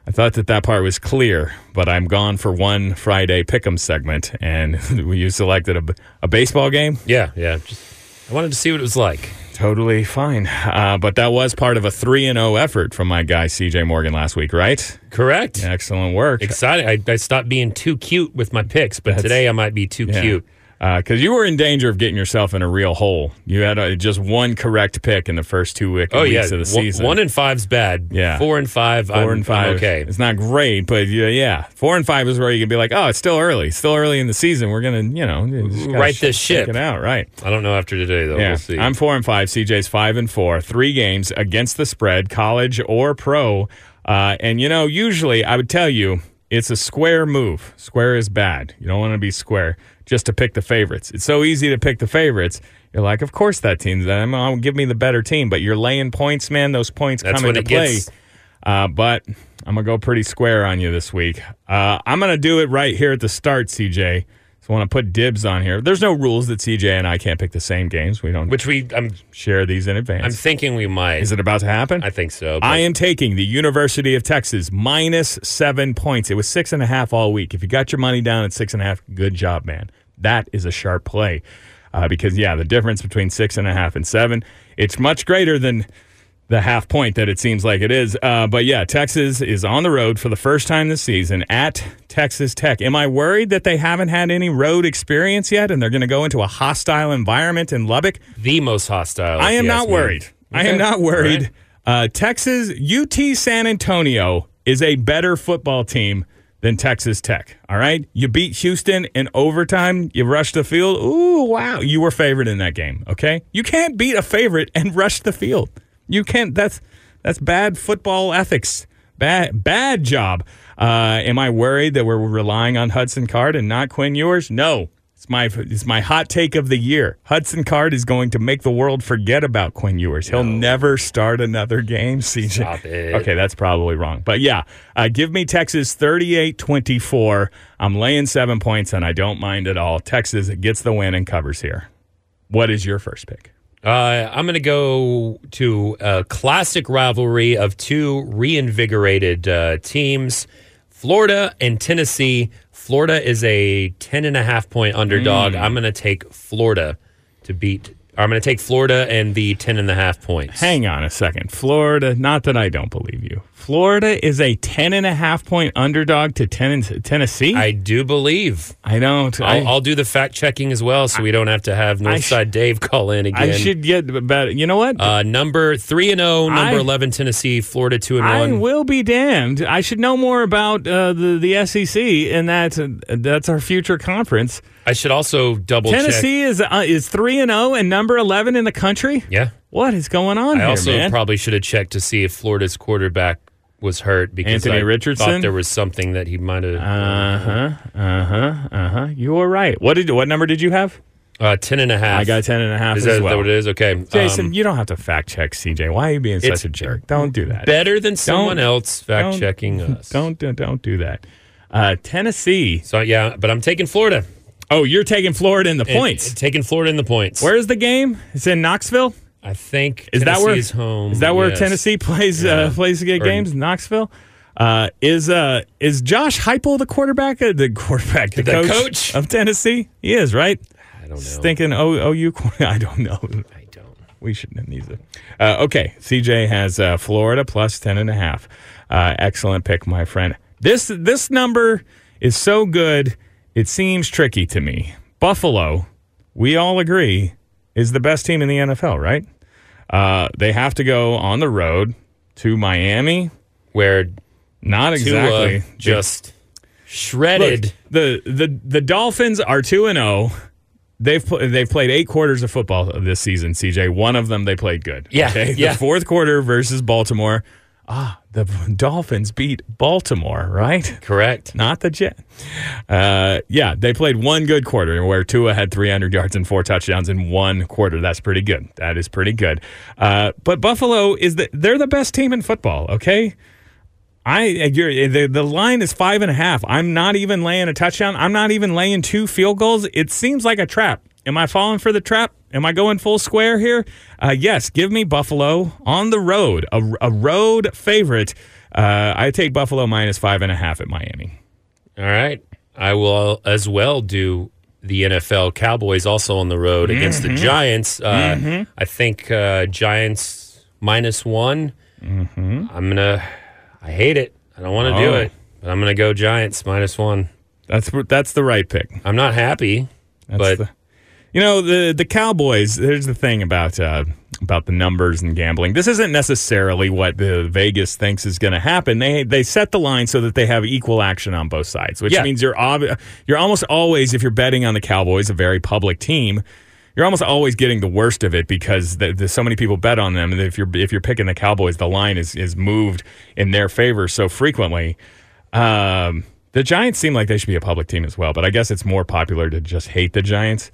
I thought that that part was clear, but I'm gone for one Friday pick'em segment, and you selected a, a baseball game. Yeah, yeah. Just, I wanted to see what it was like. Totally fine, uh, but that was part of a three and zero effort from my guy C.J. Morgan last week, right? Correct. Excellent work. Excited. I, I stopped being too cute with my picks, but That's- today I might be too cute. Because you were in danger of getting yourself in a real hole. You had uh just one correct pick in the first two week- Oh weeks yeah, of the season. one and five's bad. Yeah. four and five. 4 I'm, and five. I'm okay. It's not great, but yeah, yeah, four and five is where you can be like, oh, it's still early, it's still early in the season. We're gonna, you know, Right sh- this check ship. it out, right? I don't know after today though. Yeah, We'll see. I'm four and five. CJ's five and four. Three games against the spread, college or pro. Uh, and you know, usually I would tell you it's a square move. Square is bad. You don't want to be square just to pick the favorites. It's so easy to pick the favorites. You're like, of course that team's them. I'll give me the better team. But you're laying points, man. Those points That's come into play. gets- Uh, but I'm gonna go pretty square on you this week. Uh, I'm gonna do it right here at the start, CJ. So I want to put dibs on here. There's no rules that CJ and I can't pick the same games. We don't Which we, I'm, share these in advance. I'm thinking we might. Is it about to happen? I think so. I am taking the University of Texas minus seven points. It was six and a half all week. If you got your money down at six and a half, good job, man. That is a sharp play. Uh, because, yeah, the difference between six and a half and seven, it's much greater than the half point that it seems like it is. Uh, but, yeah, Texas is on the road for the first time this season at Texas Tech. Am I worried that they haven't had any road experience yet and they're going to go into a hostile environment in Lubbock? the most hostile. I am not me. worried. I am not worried. Right. Uh, Texas, UT San Antonio is a better football team than Texas Tech. All right. You beat Houston in overtime. You rushed the field. Ooh, wow. You were favored in that game. Okay. You can't beat a favorite and rush the field. You can't. That's that's bad football ethics. Bad bad job. Uh, am I worried that we're relying on Hudson Card and not Quinn Ewers? No. It's my it's my hot take of the year. Hudson Card is going to make the world forget about Quinn Ewers. He'll never start another game, CJ. Stop it. Okay, that's probably wrong. But yeah, uh, give me Texas 38-24. I'm laying 7 points and I don't mind at all. Texas gets the win and covers here. What is your first pick? Uh, I'm going to go to a classic rivalry of two reinvigorated uh, teams, Florida and Tennessee. Florida is a 10 and a half point underdog. Mm. I'm going to take Florida to beat. I'm going to take Florida and the 10 and a half points. Hang on a second. Florida, not that I don't believe you. Florida is a 10 and a half point underdog to ten- Tennessee? I do believe. I don't. I, I'll, I'll do the fact checking as well, so we don't have to have Northside Dave call in again. I should get better. You know what? Uh, number three and zero, number I- eleven Tennessee, Florida two and 1. I will be damned. I should know more about uh, the the SEC, and that's that's our future conference. I should also double check. Tennessee is uh, is three and zero and number eleven in the country. Yeah. What is going on I here, also man? probably should have checked to see if Florida's quarterback was hurt because Anthony I Richardson? thought there was something that he might have. uh huh. Uh huh. Uh huh. You were right. What did what number did you have? Uh, ten and a half. I got ten and a half Is as that, well. that what it is? Okay. Jason, Um, you don't have to fact check CJ. Why are you being such a jerk? Don't do that. better than someone else don't- fact checking us. Don't don't don't do that. Uh, Tennessee. So yeah, but I'm taking Florida. Oh, you're taking Florida in the points. and taking Florida in the points. Where's the game? It's in Knoxville. I think Is that where home? Is that where yes. Tennessee plays Yeah. uh, plays to get Or- games? Knoxville. Uh, is uh is Josh Heupel the quarterback? Uh, the quarterback, the, The coach, coach? of Tennessee. He is right. I don't know. Thinking O OU. I don't know. I don't. We should have these. Uh, okay, CJ has uh, Florida plus ten and a half. Uh, excellent pick, my friend. This this number is so good. It seems tricky to me. Buffalo, we all agree, is the best team in the NFL, right? Uh, they have to go on the road to Miami. Where Not exactly exactly. just shredded. Look, the the the Dolphins are two and zero. They've pl- they've played eight quarters of football this season. CJ, one of them they played good. Yeah, yeah. The fourth quarter versus Baltimore. Ah, the Dolphins beat Baltimore, right? Correct. Not the Jet. Uh, yeah, they played one good quarter where Tua had 300 yards and four touchdowns in one quarter. That's pretty good. That is pretty good. Uh, but Buffalo is the they're the best team in football. Okay. I the the line is five and a half. I'm not even laying a touchdown. I'm not even laying two field goals. It seems like a trap. Am I falling for the trap? Am I going full square here? Uh, yes. Give me Buffalo on the road, a, a road favorite. Uh, I take Buffalo minus five and a half at Miami. All right. I will as well do the NFL Cowboys also on the road against Mm-hmm. the Giants. Uh, I think uh, Giants minus one. Mm-hmm. I'm going to, I hate it. I don't want to do Oh. it, but I'm going to go Giants minus one. That's that's the right pick. I'm not happy, That's but the, you know the the Cowboys. There's the thing about uh, about the numbers and gambling. This isn't necessarily what the Vegas thinks is going to happen. They they set the line so that they have equal action on both sides, which Yeah. means you're ob- you're almost always if you're betting on the Cowboys, a very public team. You're almost always getting the worst of it because the, the, so many people bet on them. And if you're if you're picking the Cowboys, the line is is moved in their favor so frequently. Um, the Giants seem like they should be a public team as well, but I guess it's more popular to just hate the Giants.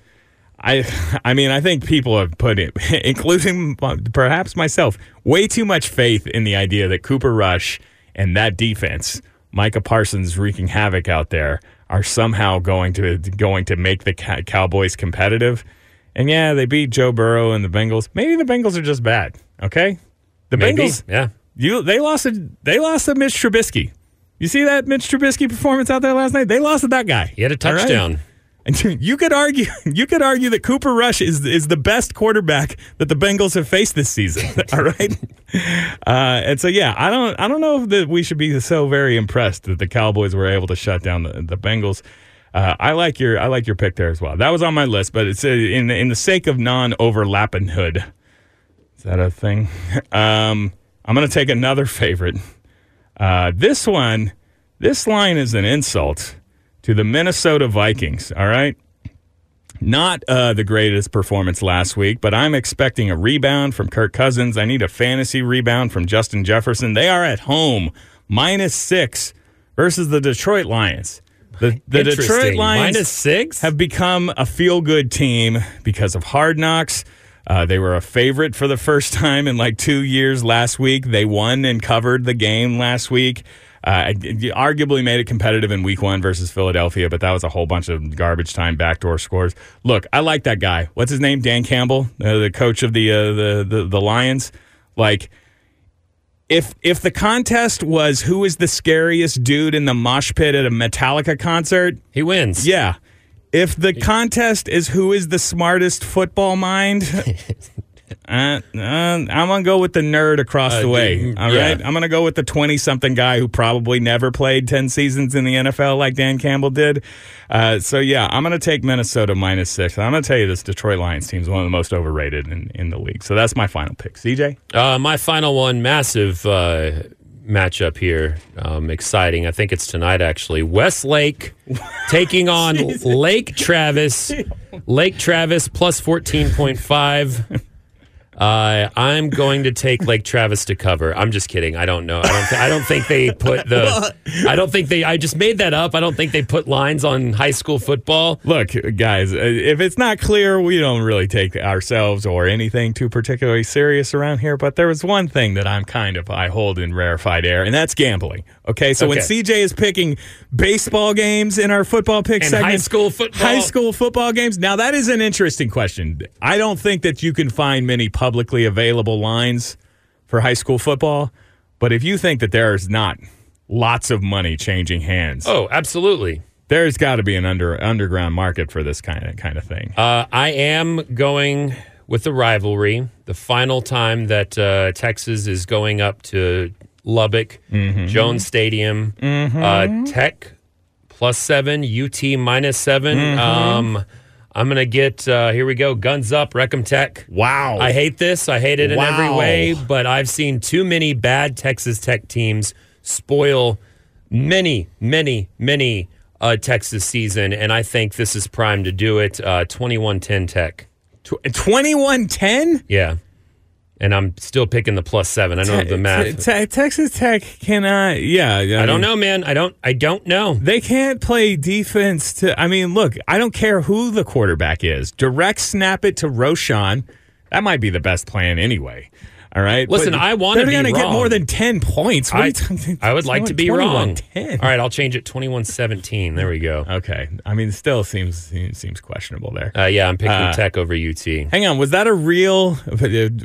I, I mean, I think people have put it, including perhaps myself, way too much faith in the idea that Cooper Rush and that defense, Micah Parsons wreaking havoc out there, are somehow going to going to make the Cowboys competitive. And yeah, they beat Joe Burrow and the Bengals. Maybe the Bengals are just bad. Okay, the maybe. Bengals. Yeah. You they lost to they lost to Mitch Trubisky. You see that Mitch Trubisky performance out there last night? They lost to that guy. He had a All right? you could argue you could argue that Cooper Rush is is the best quarterback that the Bengals have faced this season. All right. Uh, and so yeah, I don't I don't know that we should be so very impressed that the Cowboys were able to shut down the, the Bengals. Uh, I like your I like your pick there as well. That was on my list, but it's uh, in in the sake of non overlapping hood. Is that a thing? Um, I'm going to take another favorite. Uh, this one, this line is an insult to the Minnesota Vikings. All right. Not uh, the greatest performance last week, but I'm expecting a rebound from Kirk Cousins. I need a fantasy rebound from Justin Jefferson. They are at home, minus six versus the Detroit Lions. The, the Detroit Lions Minus six? have become a feel good team because of hard knocks. Uh, they were a favorite for the first time in like two years last week. They won and covered the game last week. Uh, arguably made it competitive in week one versus Philadelphia, but that was a whole bunch of garbage time backdoor scores. Look, I like that guy. What's his name? Dan Campbell, uh, the coach of the, uh, the the the Lions. Like, if if the contest was who is the scariest dude in the mosh pit at a Metallica concert, He wins. yeah. If the contest is who is the smartest football mind, uh, uh, I'm gonna go with the nerd across Uh, the way. All yeah. right, I'm gonna go with the 20 something guy who probably never played 10 seasons in the NFL like Dan Campbell did. Uh, so yeah, I'm gonna take Minnesota minus six. I'm gonna tell you this Detroit Lions team is one of the most overrated in, in the league. So that's my final pick. CJ, Uh, my final one, massive, uh, matchup here. Um, exciting. I think it's tonight, actually. Westlake taking on Lake Travis. Lake Travis plus 14.5. Uh, I'm going to take Lake Travis to cover. I'm just kidding. I don't know. I don't. Th- I don't think they put the. I don't think they. I just made that up. I don't think they put lines on high school football. Look, guys, uh, if it's not clear, we don't really take ourselves or anything too particularly serious around here. But there was one thing that I'm kind of I hold in rarefied air, and that's gambling. Okay, so when CJ is picking baseball games in our football pick And segment, high school football. high school football games. Now that is an interesting question. I don't think that you can find many publicly available lines for high school football, but if you think that there's not lots of money changing hands, Oh, absolutely. there's got to be an under underground market for this kind of kind of thing. Uh, I am going with the rivalry. The final time that uh, Texas is going up to Lubbock, Jones Stadium, uh, Tech plus seven, UT minus 7 Um, I'm gonna get uh, here. We go. Guns up. Wreck 'em Tech. wow, I hate this. I hate it in every way, but I've seen too many bad Texas Tech teams spoil many, many, many uh, Texas season, and I think this is prime to do it. Uh, 21-10 Tech. twenty one ten. Yeah. And I'm still picking the plus seven. I don't have the math. Texas Tech cannot. Yeah, I don't know, man. I don't. I don't know. They can't play defense to. I mean, look, I don't care who the quarterback is. Direct snap it to Roschon. That might be the best plan anyway. All right. Listen, But I wanna They're be gonna get more than ten points. What are I, talking- I would like to be wrong. 21-10. All right, I'll change it 21-17. There we go. Okay. I mean, still seems seems questionable there. Uh, yeah, I'm picking Uh, Tech over UT. Hang on. Was that a real?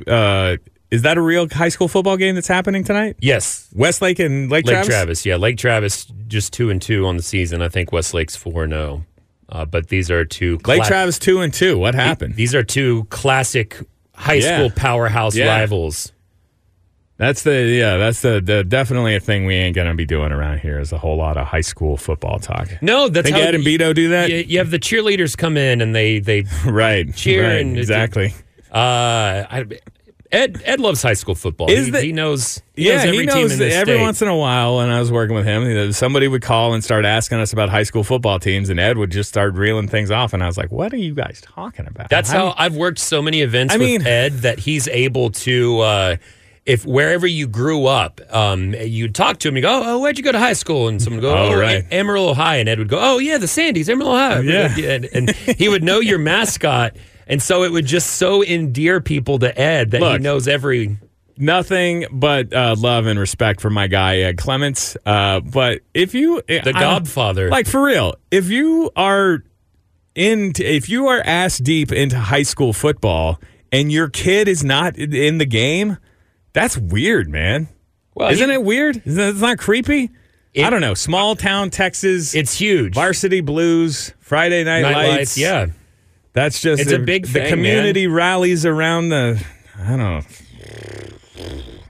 Uh, is that a real high school football game that's happening tonight? Yes, Westlake and Lake, Lake Travis. Travis. Yeah, Lake Travis just two and two on the season. I think Westlake's four and zero. Uh, but these are two. Lake Travis two and two. What happened? These are two classic high Yeah. school powerhouse Yeah. rivals. That's the yeah. That's the, the definitely a thing we ain't gonna be doing around here. Is a whole lot of high school football talk. No, that's Think how Ed and Beto do that? You, you have the cheerleaders come in and they they right. Cheer right, and- exactly. uh I, Ed Ed loves high school football. He, the- he knows he yeah, knows every he team knows in this every state. once in a while. When I was working with him, somebody would call and start asking us about high school football teams, and Ed would just start reeling things off, and I was like, "What are you guys talking about?" That's I how I've worked so many events I with mean- Ed that he's able to. Uh, if wherever you grew up, um, you talk to him, you go, "Oh, where'd you go to high school?" And someone would go, Oh, "Oh, right. Amarillo High," and Ed would go, "Oh, yeah, the Sandies, Amarillo High." Yeah. and, and he would know your mascot, and so it would just so endear people to Ed that he knows every. nothing but uh, love and respect for my guy Ed Clements. Uh, but if you The I- Godfather. like for real, if you are in, if you are ass deep into high school football and your kid is not in the game, that's weird, man. Well, Isn't he- it weird? Isn't it not creepy? It- I don't know. Small town Texas, It's huge. varsity blues, Friday night, Night lights. lights, yeah. That's just It's a big thing, The community rallies around the. I don't know.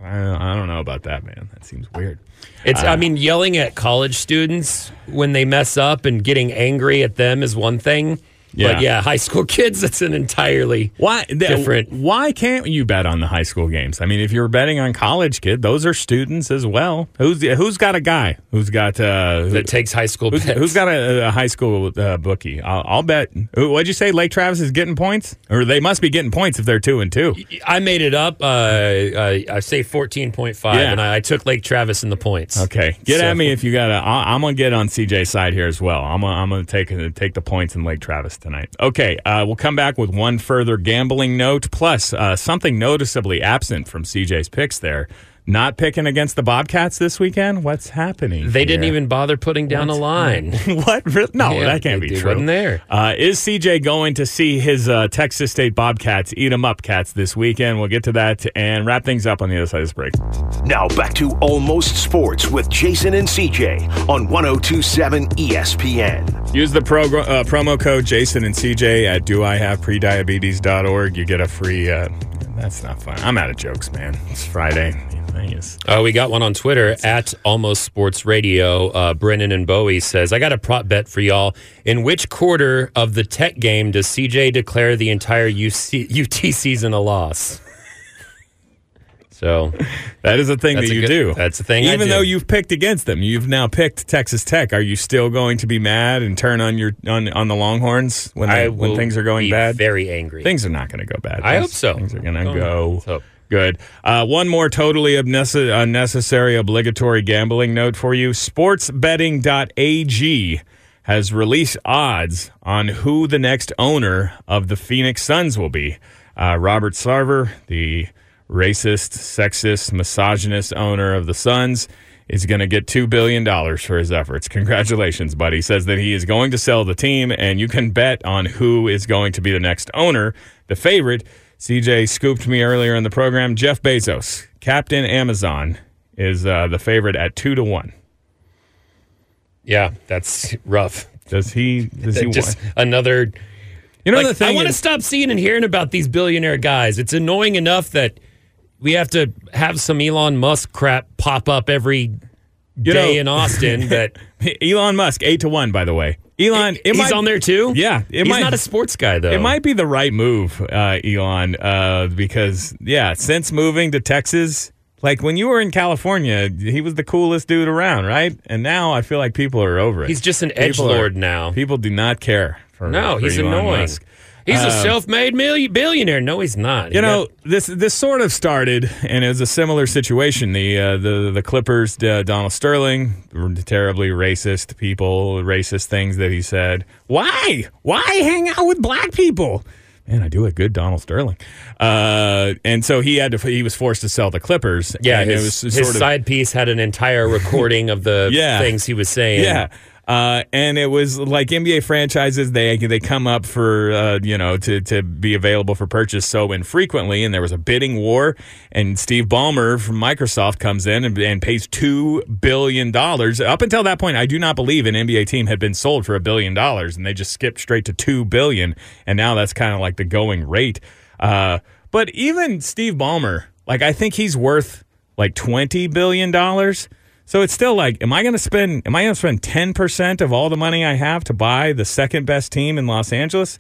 I don't, I don't know about that, man. That seems weird. It's, Uh, I mean, yelling at college students when they mess up and getting angry at them is one thing. Yeah. But yeah, high school kids, that's an entirely. Why th- Different. Why can't you bet on the high school games? I mean, if you're betting on college kid, those are students as well. Who's who's got a guy who's got uh, who- That takes high school who's, bets. who's got a, a high school uh, bookie? I'll, I'll bet. What'd you say? Lake Travis is getting points, or they must be getting points if they're two and two. I made it up. Uh, uh, I say 14.5, Yeah. and I, I took Lake Travis in the points. Okay. Get So- at me if you got. i I'm gonna get on CJ's side here as well. I'm gonna, I'm gonna take take the points in Lake Travis tonight. Okay, uh, we'll come back with one further gambling note, plus uh, something noticeably absent from CJ's picks. There, not picking against the Bobcats this weekend. What's happening? They didn't even bother putting down a line. what? Re- No, Yeah, that can't be true. wasn't there. Uh, is CJ going to see his uh, Texas State Bobcats eat 'em up cats this weekend? We'll get to that and wrap things up on the other side of this break. Now back to Almost Sports with Jason and CJ on 1027 ESPN. Use the progr- uh, promo code Jason and CJ at doihaveprediabetes.org. You get a free. Uh, that's not fun. I'm out of jokes, man. It's Friday. Thing Uh, we got one on Twitter at Almost Sports Radio. Uh, Brennan and Bowie says, I got a prop bet for y'all. In which quarter of the tech game does CJ declare the entire UC, UT season a loss? So That is a thing that a you good- do. that's a thing I Even though you've picked against them, you've now picked Texas Tech. Are you still going to be mad and turn on your on, on the Longhorns when they, when things are going be bad? very angry. Things are not going to go bad. I Things- hope so. Things are going to go. Good. Uh, one more totally unnecess- unnecessary obligatory gambling note for you. Sportsbetting.ag has released odds on who the next owner of the Phoenix Suns will be. Uh, Robert Sarver, the racist, sexist, misogynist owner of the Suns, is going to get $2 billion for his efforts. Congratulations, buddy. Says that he is going to sell the team, and you can bet on who is going to be the next owner. The favorite, CJ scooped me earlier in the program, Jeff Bezos, Captain Amazon, is uh, the favorite at 2 to 1. Yeah, that's rough. Does he? Does he Just want? another. You know like, the thing I want to stop seeing and hearing about these billionaire guys. It's annoying enough that we have to have some Elon Musk crap pop up every You day know- in Austin. But Elon Musk, 8 to 1, by the way. Elon, it he's might- on there too. Yeah, it he's might- not a sports guy though. It might be the right move, uh, Elon, uh, because yeah, since moving to Texas, like when you were in California, he was the coolest dude around, right? And now I feel like people are over it. He's just an People edgelord now. People do not care for No, for he's Elon annoying. Musk. He's a Um, self-made million, billionaire. No, he's not. You He know got- this this sort of started, and it was a similar situation. The uh, the the Clippers, uh, Donald Sterling, terribly racist people, racist things that he said. Why? Why hang out with black people? Man, I do a good Donald Sterling. Uh, and so he had to. He was forced to sell the Clippers. yeah, and his, it was his sort of side piece had an entire recording of the Yeah. things he was saying. Yeah. Uh, and it was like NBA franchises, they they come up for uh, you know to to be available for purchase so infrequently, and there was a bidding war. And Steve Ballmer from Microsoft comes in and, and pays two billion dollars. Up until that point, I do not believe an NBA team had been sold for a billion dollars, and they just skipped straight to two billion. And now that's kind of like the going rate. Uh, but even Steve Ballmer, like I think he's worth like twenty billion dollars. So it's still like, am I going to spend? Am I going to spend ten percent of all the money I have to buy the second best team in Los Angeles?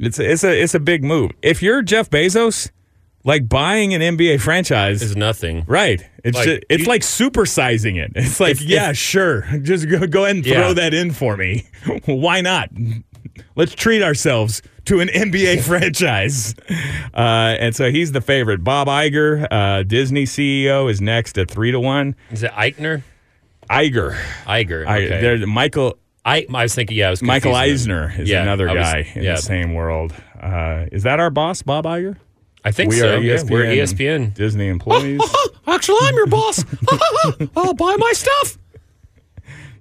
It's it's a it's a big move. If you're Jeff Bezos, like buying an NBA franchise, is nothing. right? It's Like, just, it's you- like supersizing it. It's like, If- yeah, if- sure, just go, go ahead and throw Yeah. that in for me. Why not? Let's treat ourselves to an NBA franchise. Uh, and so he's the favorite. Bob Iger, uh, Disney CEO, is next at three to one. Is it Eichner? Iger. Iger. Okay. there's Michael I, I was thinking, yeah, I was Michael Eisner is Yeah, another was- guy in yeah. the same world. Uh, is that our boss, Bob Iger? I think we so. are E yeah, we're ESPN. Disney employees. Actually, I'm your boss. I'll buy my stuff.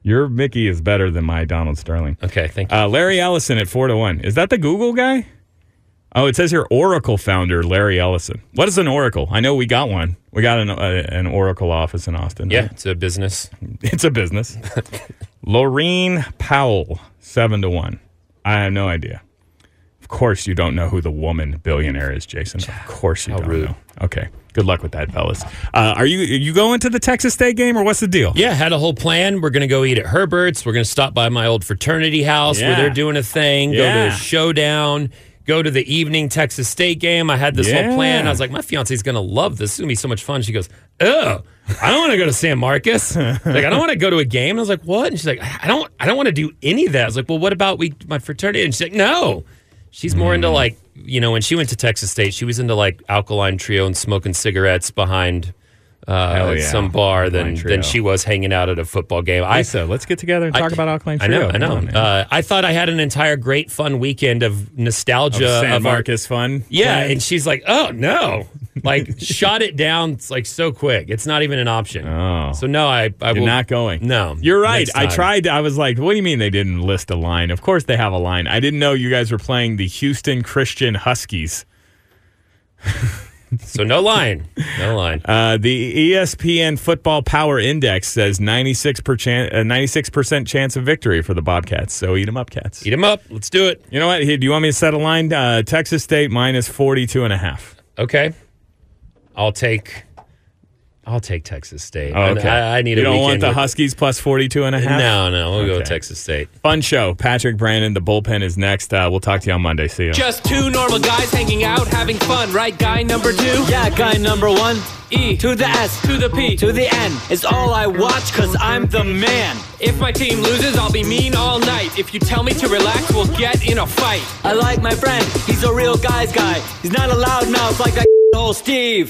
Your Mickey is better than my Donald Sterling. Okay, thank you. Uh, Larry Ellison at four to one. Is that the Google guy? Oh, it says here Oracle founder Larry Ellison. What is an Oracle? I know we got one. We got an, uh, an Oracle office in Austin. yeah, right? it's a business. it's a business. Laurene Powell, seven to one. I have no idea. Of course, you don't know who the woman billionaire is, Jason. Of course, you How don't rude. know. Okay, good luck with that, fellas. Uh, are you are you going to the Texas State game or what's the deal? Yeah, had a whole plan. We're going to go eat at Herbert's. We're going to stop by my old fraternity house Yeah. where they're doing a thing, go to a showdown, go to the evening Texas State game. I had this Yeah. whole plan. I was like, my fiance's going to love this. It's going to be so much fun. She goes, Oh, I don't want to go to San Marcos. like, I don't want to go to a game. And I was like, What? And she's like, I don't, I don't want to do any of that. I was like, Well, what about we, my fraternity? And she's like, No. She's more Mm. into like, you know, when she went to Texas State, she was into like alkaline trio and smoking cigarettes behind uh, yeah. some bar than Trio. than she was hanging out at a football game. I Lisa, let's get together and talk about Alkaline Trio. I know, I know. on, uh, I thought I had an entire great fun weekend of nostalgia San of our- fun. yeah, playing? and she's like, "Oh no!" Like shot it down like so quick. It's not even an option. Oh. so no, I I You're will not going. No, You're right. next I time. tried. I was like, what do you mean they didn't list a line? Of course they have a line. I didn't know you guys were playing the Houston Christian Huskies. So no line, no line. Uh, the ESPN Football Power Index says 96 percent, uh, 96% chance of victory for the Bobcats. So eat them up, cats. Eat them up. Let's do it. You know what? Here, do you want me to set a line? Uh, Texas State minus 42 and a half. Okay, I'll take I'll take Texas State. Oh, okay. I, I need you a don't want the with- Huskies plus 42 and a half? No, no, we'll go with Texas State. Fun show. Patrick Brandon, the bullpen is next. Uh, we'll talk to you on Monday. See you. Just two normal guys hanging out, having fun, right? Guy number two? Yeah, guy number one. E To the S. to the P. To the N. Is all I watch cause I'm the man. If my team loses, I'll be mean all night. If you tell me to relax, we'll get in a fight. I like my friend. He's a real guy's guy. He's not a loudmouth like that old Steve.